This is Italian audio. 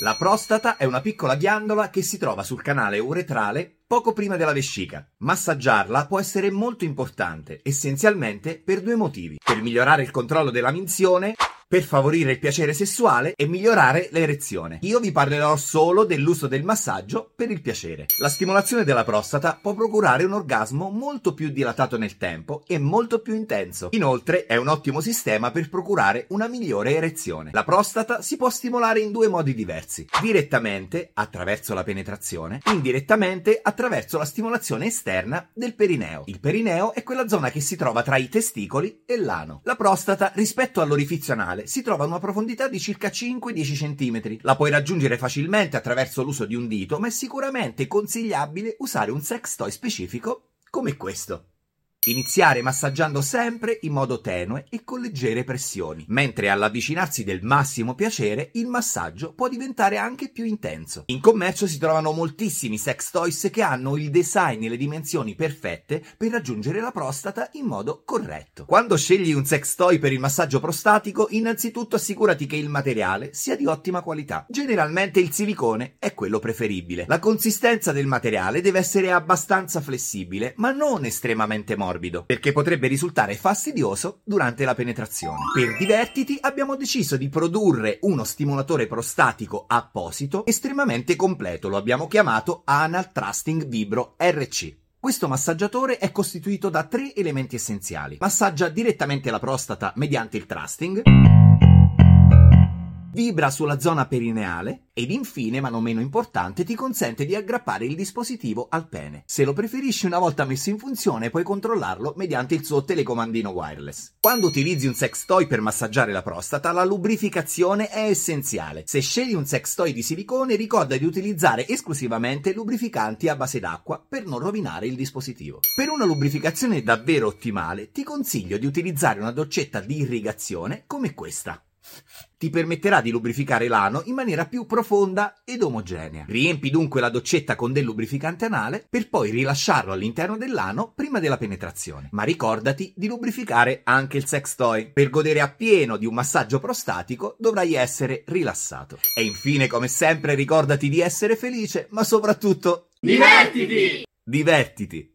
La prostata è una piccola ghiandola che si trova sul canale uretrale poco prima della vescica. Massaggiarla può essere molto importante, essenzialmente per due motivi. Per migliorare il controllo della minzione per favorire il piacere sessuale e migliorare l'erezione. Io vi parlerò solo dell'uso del massaggio per il piacere. La stimolazione della prostata può procurare un orgasmo molto più dilatato nel tempo e molto più intenso. Inoltre è un ottimo sistema per procurare una migliore erezione. La prostata si può stimolare in due modi diversi. Direttamente, attraverso la penetrazione, indirettamente attraverso la stimolazione esterna del perineo. Il perineo è quella zona che si trova tra i testicoli e l'ano. La prostata rispetto all'orifizio anale vaginale si trova a una profondità di circa 5-10 cm. La puoi raggiungere facilmente attraverso l'uso di un dito, ma è sicuramente consigliabile usare un sex toy specifico come questo. Iniziare massaggiando sempre in modo tenue e con leggere pressioni, mentre all'avvicinarsi del massimo piacere il massaggio può diventare anche più intenso. In commercio si trovano moltissimi sex toys che hanno il design e le dimensioni perfette per raggiungere la prostata in modo corretto. Quando scegli un sex toy per il massaggio prostatico, innanzitutto assicurati che il materiale sia di ottima qualità. Generalmente il silicone è quello preferibile. La consistenza del materiale deve essere abbastanza flessibile, ma non estremamente morbida morbido, perché potrebbe risultare fastidioso durante la penetrazione. Per divertiti abbiamo deciso di produrre uno stimolatore prostatico apposito estremamente completo, lo abbiamo chiamato Anal Trusting Vibro RC. Questo massaggiatore è costituito da tre elementi essenziali. Massaggia direttamente la prostata mediante il thrusting vibra sulla zona perineale ed infine, ma non meno importante, ti consente di aggrappare il dispositivo al pene. Se lo preferisci una volta messo in funzione puoi controllarlo mediante il suo telecomandino wireless. Quando utilizzi un sex toy per massaggiare la prostata, la lubrificazione è essenziale. Se scegli un sex toy di silicone, ricorda di utilizzare esclusivamente lubrificanti a base d'acqua per non rovinare il dispositivo. Per una lubrificazione davvero ottimale, ti consiglio di utilizzare una doccetta di irrigazione come questa ti permetterà di lubrificare l'ano in maniera più profonda ed omogenea. Riempi dunque la doccetta con del lubrificante anale per poi rilasciarlo all'interno dell'ano prima della penetrazione. Ma ricordati di lubrificare anche il sex toy. Per godere appieno di un massaggio prostatico dovrai essere rilassato. E infine, come sempre, ricordati di essere felice, ma soprattutto divertiti! Divertiti!